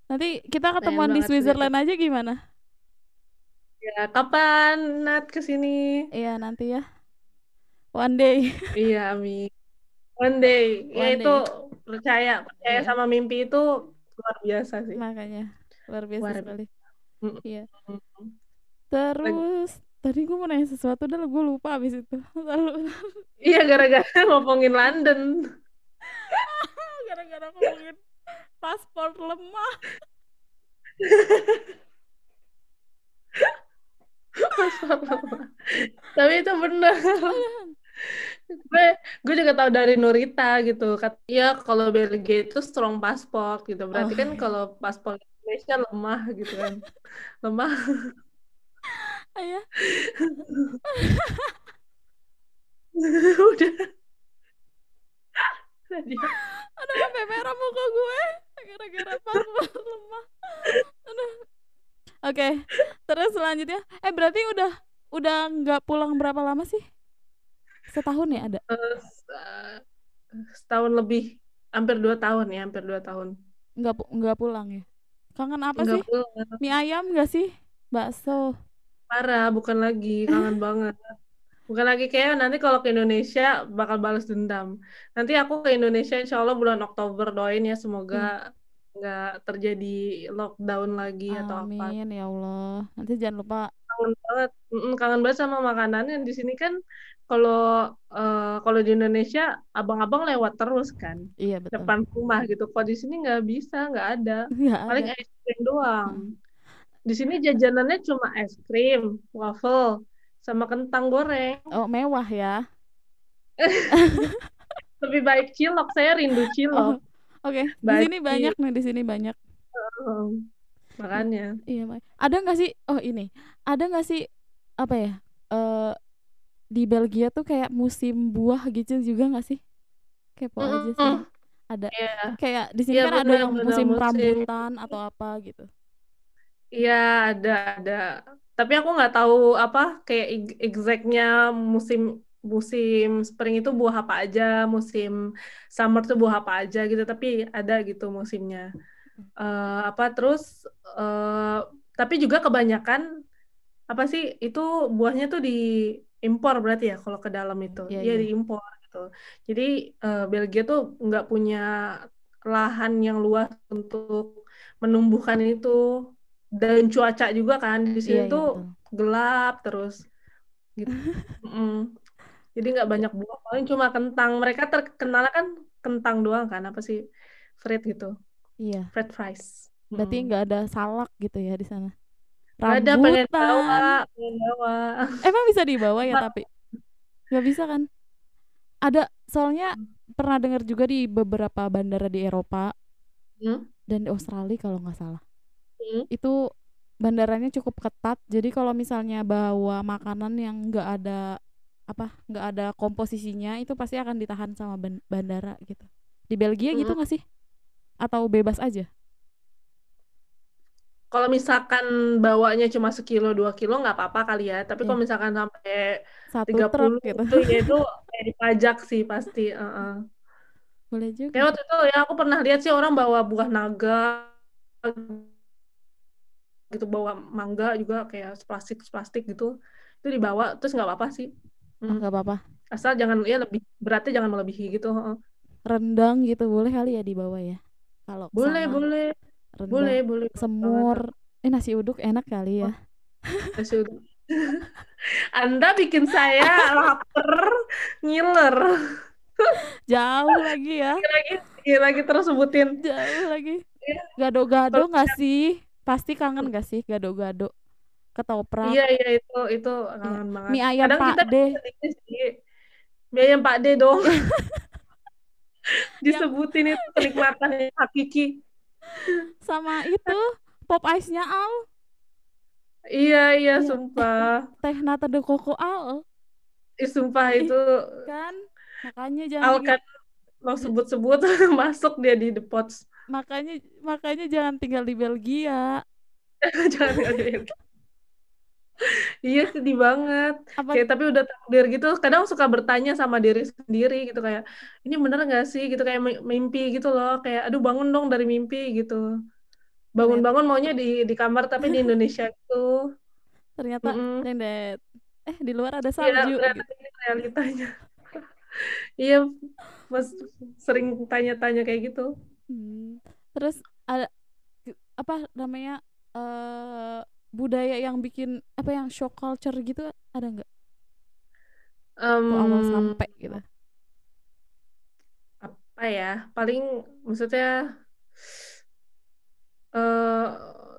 Nanti kita
Pengen
ketemuan di
banget sih.
Switzerland aja gimana?
Ya kapan Nat ke sini?
Iya nanti ya. One day.
Iya, Ami. One day. Ya
One
itu
day.
percaya, percaya
Iya.
sama mimpi itu luar biasa sih.
Makanya luar biasa
Luar
sekali.
Mm,
Iya.
mm.
Terus tadi gue mau nanya sesuatu dan gue lupa abis itu. Lalu
Iya gara-gara ngomongin London.
gara-gara ngomongin paspor lemah.
Tapi itu benar. gue gue juga tahu dari Nurita gitu. Kat, ya kalau Belgia itu strong paspor gitu. Berarti
Oh,
kan
iya.
kalau paspor Indonesia lemah gitu kan. Lemah.
Ayah.
Udah.
Aduh sampai merah muka gue gara-gara paspor lemah. Aduh. Oke, terus selanjutnya, eh berarti udah udah nggak pulang berapa lama sih? Setahun ya ada?
eh, setahun lebih, hampir dua tahun ya, hampir dua tahun.
Nggak nggak pulang ya? Kangen apa sih?
pulang.
Mie ayam nggak sih? Bakso.
Parah, bukan lagi, kangen banget. Bukan lagi kayak nanti kalau ke Indonesia bakal balas dendam. Nanti aku ke Indonesia insya Allah bulan Oktober doain ya semoga nggak terjadi lockdown lagi atau apa.
Amin ya Allah. Nanti jangan lupa.
Kangen banget, kangen banget sama makanannya. Di sini kan kalau eh, kalau di Indonesia abang-abang lewat terus kan
Iya betul.
depan rumah gitu. Kalau di sini nggak bisa, nggak ada.
Nggak
Paling
ada.
es krim doang. Di sini jajanannya cuma es krim, waffle, sama kentang goreng.
Oh mewah ya.
Lebih baik cilok, saya rindu
Oh,
cilok.
Oke. Di
Baik,
sini banyak nih. Di sini banyak.
Hmm, Makanya.
Iya. Ada nggak sih? Oh ini, ada nggak sih apa ya? Eh di Belgia tuh kayak musim buah gitu juga nggak sih? Kepo aja sih. Ada.
Iya,
Kayak di sini
Iya,
kan ada
benar,
yang musim
musim.
rambutan atau apa gitu.
Iya ada ada. Tapi aku nggak tahu apa kayak exactnya musim musim spring itu buah apa aja, musim summer tuh buah apa aja gitu. Tapi ada gitu musimnya. Eh, apa terus? eh, tapi juga kebanyakan apa sih itu buahnya tuh diimpor berarti ya kalau ke dalam itu
Iya,
Iya
iya.
diimpor gitu jadi eh, Belgia tuh nggak punya lahan yang luas untuk menumbuhkan itu dan cuaca juga kan di sini
iya,
tuh gelap terus gitu Mm-mm. jadi nggak banyak buah paling cuma kentang mereka terkenal kan kentang doang kan apa sih fried gitu
Iya.
fried fries
Berarti nggak ada salak gitu ya di sana.
ada pengen bawa pengen bawa
Emang bisa dibawa ya tapi nggak bisa kan? Ada soalnya pernah dengar juga di beberapa bandara di Eropa
Hmm?
dan di Australia kalau nggak salah.
Hmm?
Itu bandaranya cukup ketat. Jadi kalau misalnya bawa makanan yang nggak ada apa nggak ada komposisinya itu pasti akan ditahan sama ban- bandara gitu. Di Belgia gitu
Hmm.
nggak sih? Atau bebas aja?
Kalau misalkan bawanya cuma sekilo dua kilo nggak apa-apa kali ya. Tapi kalau
Iya.
misalkan sampai 30
truk gitu.
itu ya itu kayak dipajak sih pasti. heeh.
Boleh juga.
Kayak waktu itu ya aku pernah lihat sih orang bawa buah naga gitu bawa mangga juga kayak plastik plastik gitu itu dibawa terus nggak apa-apa sih
Oh,
Mm.
nggak apa-apa.
asal jangan ya lebih beratnya jangan melebihi gitu.
Rendang gitu boleh kali ya dibawa ya. Kalau
boleh
sama
boleh
rendang,
boleh boleh
semur, eh nasi uduk enak kali ya.
Nasi uduk. Anda bikin saya lapar ngiler
Jauh lagi ya.
lagi lagi terus sebutin
jauh lagi
Iya.
gado-gado nggak sih pasti kangen gak sih gado-gado? Ketoprak.
Iya iya itu itu kangen banget.
Mie ayam
kadang
Pak
kita
D.
mie ayam Pak D dong. Disebutin itu kenikmatan hakiki.
Sama itu pop ice-nya Al.
Iya iya
Iya.
sumpah.
Teh nata de coco Al.
Ih, sumpah itu.
kan? Makanya jangan
Al
tinggal,
kan lo sebut-sebut masuk dia di the pots
makanya makanya jangan tinggal di Belgia.
Jangan ada iya sedih banget.
Apa?
Kayak tapi udah takdir gitu kadang suka bertanya sama diri sendiri gitu kayak ini bener nggak sih? Gitu kayak mi- mimpi gitu loh kayak aduh bangun dong dari mimpi gitu. Bangun-bangun maunya di di kamar tapi di Indonesia gitu.
Ternyata
Mm-mm.
Dendet eh di luar ada
Iya,
salju
ternyata
gitu.
ini realitanya. Iya mas sering tanya-tanya kayak gitu
Hmm. terus ada apa namanya eh budaya yang bikin apa yang shock culture gitu ada nggak Tuh awal sampai gitu
apa ya paling maksudnya eh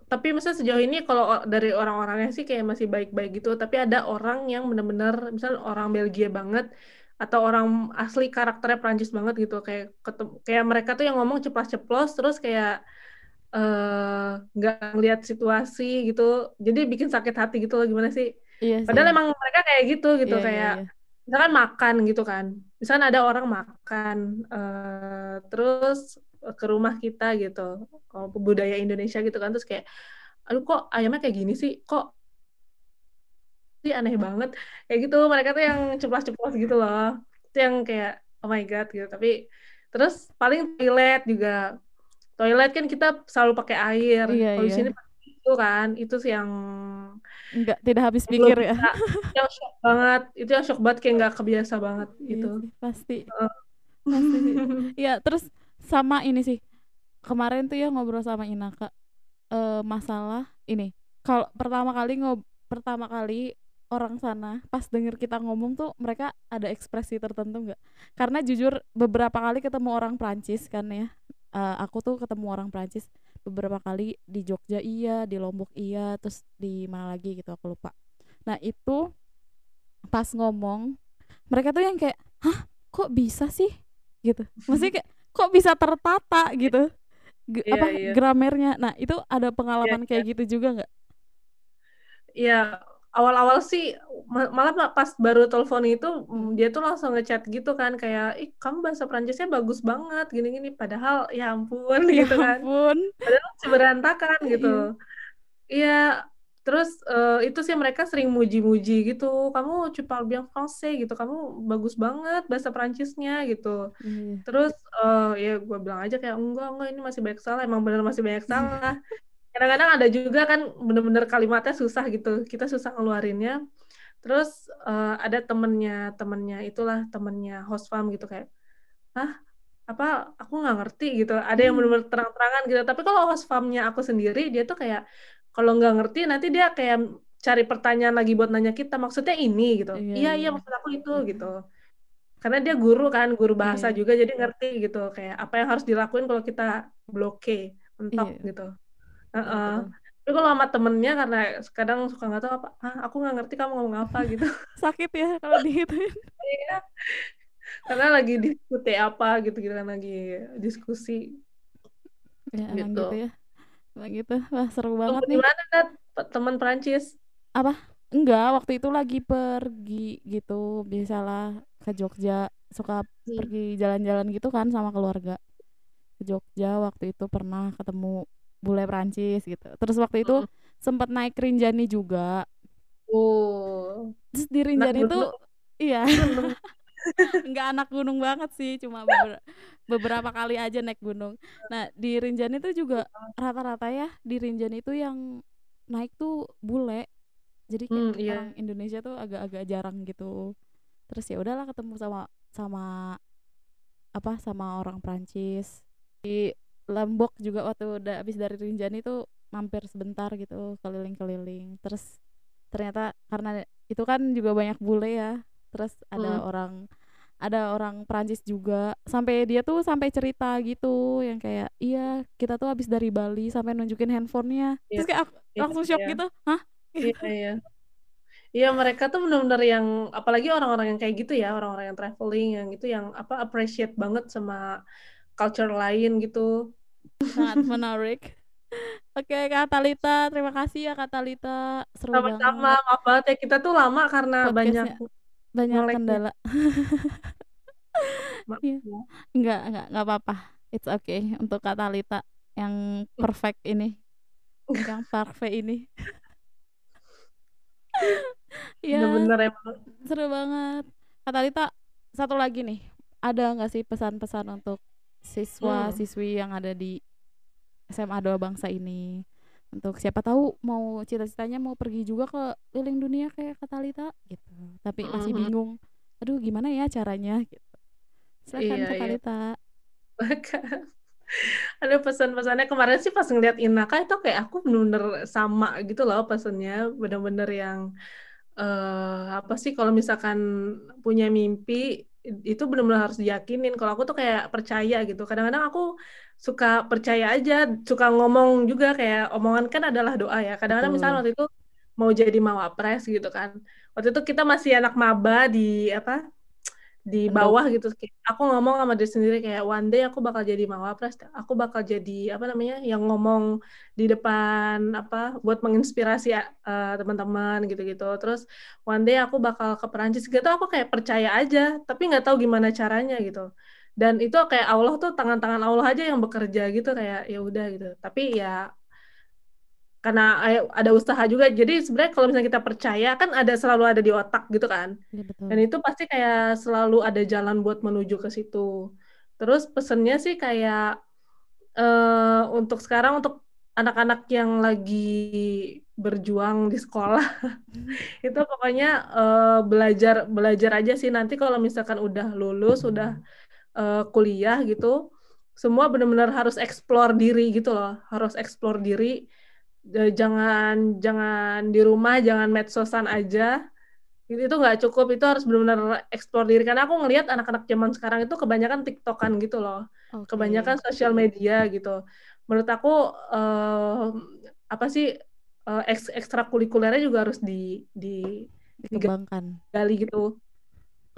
tapi maksudnya sejauh ini kalau dari orang-orangnya sih kayak masih baik-baik gitu tapi ada orang yang bener-bener misalnya orang Belgia banget atau orang asli karakternya Prancis banget gitu kayak ketem- kayak mereka tuh yang ngomong ceplas-ceplos terus kayak eh, nggak ngeliat situasi gitu jadi bikin sakit hati gitu loh gimana sih
iya sih
Padahal emang mereka kayak gitu gitu
Iya, iya,
kayak
iya.
misalkan makan gitu kan. Misalkan ada orang makan eh, terus ke rumah kita gitu. Oh, budaya Indonesia gitu kan terus kayak aduh kok ayamnya kayak gini sih? Kok sih aneh banget. Kayak gitu mereka tuh yang ceplas-ceplos gitu loh. Itu yang kayak oh my god gitu. Tapi terus paling toilet juga. Toilet kan kita selalu pakai air.
Iya,
Kalau di
iya.
sini pakai itu kan, itu sih yang
nggak tidak habis pikir ya
yang shock banget itu yang shock banget kayak nggak kebiasa banget
Iya
gitu
pasti
Heeh.
pasti Iya, terus sama ini sih. Kemarin tuh ya ngobrol sama Inaka eh masalah ini. Kalau pertama kali ngob pertama kali orang sana pas denger kita ngomong tuh mereka ada ekspresi tertentu nggak? Karena jujur beberapa kali ketemu orang Prancis kan ya. Eh, aku tuh ketemu orang Prancis beberapa kali di Jogja iya, di Lombok iya, terus di mana lagi gitu aku lupa. Nah, itu pas ngomong mereka tuh yang kayak, "Hah, kok bisa sih?" gitu. Maksudnya kayak kok bisa tertata gitu. G-
Iya,
apa
iya.
gramernya. Nah, itu ada pengalaman
Iya,
kayak gitu juga nggak?
Iya, awal-awal sih ma- malah ma- pas baru telepon itu mm, dia tuh langsung ngechat gitu kan kayak ih kamu bahasa Prancisnya bagus banget gini-gini padahal ya ampun
Ya
gitu kan
ampun.
padahal masih berantakan gitu iya terus eh, itu sih mereka sering muji-muji gitu kamu bien français gitu kamu bagus banget bahasa Prancisnya gitu
Iya.
Terus eh ya gue bilang aja kayak enggak enggak ini masih banyak salah emang bener masih banyak salah. Kadang-kadang ada juga kan bener-bener kalimatnya susah gitu kita susah ngeluarinnya. Terus eh, ada temennya temennya itulah temennya host farm gitu kayak ah apa aku nggak ngerti gitu. Ada yang
Hmm.
bener-bener terang-terangan gitu. Tapi kalau host farmnya aku sendiri dia tuh kayak kalau nggak ngerti nanti dia kayak cari pertanyaan lagi buat nanya kita maksudnya ini gitu.
Iya,
Iya iya
iya.
maksud aku itu gitu karena dia guru kan guru bahasa
Iya.
juga jadi ngerti gitu kayak apa yang harus dilakuin kalau kita bloke mentok
Iya.
gitu
Betul.
tapi kalau sama temennya karena kadang suka nggak tahu apa ah aku nggak ngerti kamu ngomong apa gitu
Sakit ya kalau digituin.
Iya. karena lagi diskusi apa gitu gitu kan lagi diskusi
Ya,
Gitu.
gitu ya. Emang gitu. Wah, seru banget nih.
mana dat teman Prancis
Enggak, waktu itu lagi pergi gitu, biasalah ke Jogja, suka
Hmm.
pergi jalan-jalan gitu kan sama keluarga. Ke Jogja waktu itu pernah ketemu bule Prancis gitu. Terus waktu itu
Hmm.
sempat naik Rinjani juga.
oh
Terus di Rinjani tuh
gunung
iya, enggak anak gunung banget sih, cuma beber- beberapa kali aja naik gunung. Nah, di Rinjani tuh juga rata-rata ya di Rinjani itu yang naik tuh bule. Jadi kayak
hmm iya
orang Indonesia tuh agak-agak jarang gitu. Terus ya udahlah ketemu sama sama apa sama orang Prancis. Di Lombok juga waktu udah habis dari Rinjani tuh mampir sebentar gitu keliling-keliling. Terus ternyata karena itu kan juga banyak bule ya. Terus ada
Hmm.
orang ada orang Prancis juga sampai dia tuh sampai cerita gitu yang kayak iya kita tuh habis dari Bali sampai nunjukin handphonenya
Iya,
terus kayak aku
iya,
langsung shock
iya.
gitu hah
Iya, iya. Iya, mereka tuh benar-benar yang apalagi orang-orang yang kayak gitu ya, orang-orang yang traveling yang itu yang apa appreciate banget sama culture lain gitu.
Sangat menarik oke Kak Talita terima kasih ya Kak Talita seru
Sama-sama,
banget
maaf banget ya kita tuh lama karena banyak
podcastnya banyak
nge-lag-nya.
kendala Iya.
ya.
Enggak, enggak, enggak apa-apa. It's okay untuk Kak Talita yang perfect ini. Yang perfect ini. Iya,
Bener-bener emang.
seru banget. Kak Talita, satu lagi nih. Ada nggak sih pesan-pesan untuk siswa
Hmm.
siswi yang ada di SMA Doa Bangsa ini? Untuk siapa tahu mau cita-citanya mau pergi juga ke keliling dunia kayak Kak Talita gitu. Tapi masih
Mhm.
bingung. Aduh, gimana ya caranya gitu. Silakan
Iya,
Kak
iya. Ada pesan-pesannya kemarin sih pas ngeliat Inaka itu kayak aku bener-bener sama gitu loh pesannya bener-bener yang eh apa sih kalau misalkan punya mimpi itu bener-bener harus diyakinin kalau aku tuh kayak percaya gitu kadang-kadang aku suka percaya aja suka ngomong juga kayak omongan kan adalah doa ya. Kadang-kadang
Betul.
misalnya waktu itu mau jadi mawapres gitu kan. Waktu itu kita masih anak maba di apa di bawah gitu. Aku ngomong sama diri sendiri kayak one day aku bakal jadi mawapres aku bakal jadi apa namanya yang ngomong di depan apa buat menginspirasi eh, teman-teman gitu-gitu. Terus one day aku bakal ke Perancis. Gitu aku kayak percaya aja tapi nggak tahu gimana caranya gitu dan itu kayak Allah tuh tangan-tangan Allah aja yang bekerja gitu kayak ya udah gitu tapi ya karena ada usaha juga jadi sebenarnya kalau misalnya kita percaya kan ada selalu ada di otak gitu kan
betul.
dan itu pasti kayak selalu ada jalan buat menuju ke situ. Terus pesennya sih kayak eh untuk sekarang untuk anak-anak yang lagi berjuang di sekolah itu pokoknya eh, belajar belajar aja sih nanti kalau misalkan udah lulus udah eh, kuliah gitu semua benar-benar harus explore diri gitu loh harus explore diri Eh, jangan jangan di rumah jangan medsosan aja itu itu nggak cukup itu harus benar-benar explore diri karena aku ngelihat anak-anak zaman sekarang itu kebanyakan tiktokan gitu loh
Oke.
kebanyakan sosial media gitu menurut aku eh, apa sih eks- ekstrakurikulernya juga harus di di
dikembangkan.
gali gitu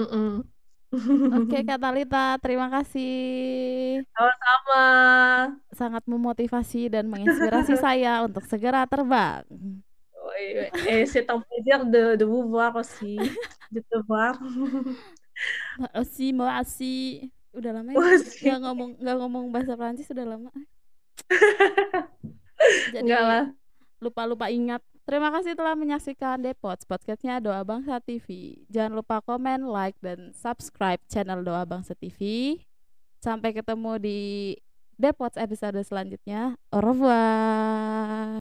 Mm-mm.
Oke Kak Talita, terima kasih.
sama-sama
Sangat memotivasi dan menginspirasi saya untuk segera terbang.
et c'est un plaisir de, de vous voir aussi de te voir
Makasih, makasih. Udah lama ya
Aussi.
nggak ngomong nggak ngomong bahasa Prancis udah lama. Jadi
enggak lah
lupa-lupa ingat. Terima kasih telah menyaksikan Depots podcastnya Doa Bangsa TV. Jangan lupa komen, like, dan subscribe channel Doa Bangsa TV. Sampai ketemu di Depots episode selanjutnya. Au revoir.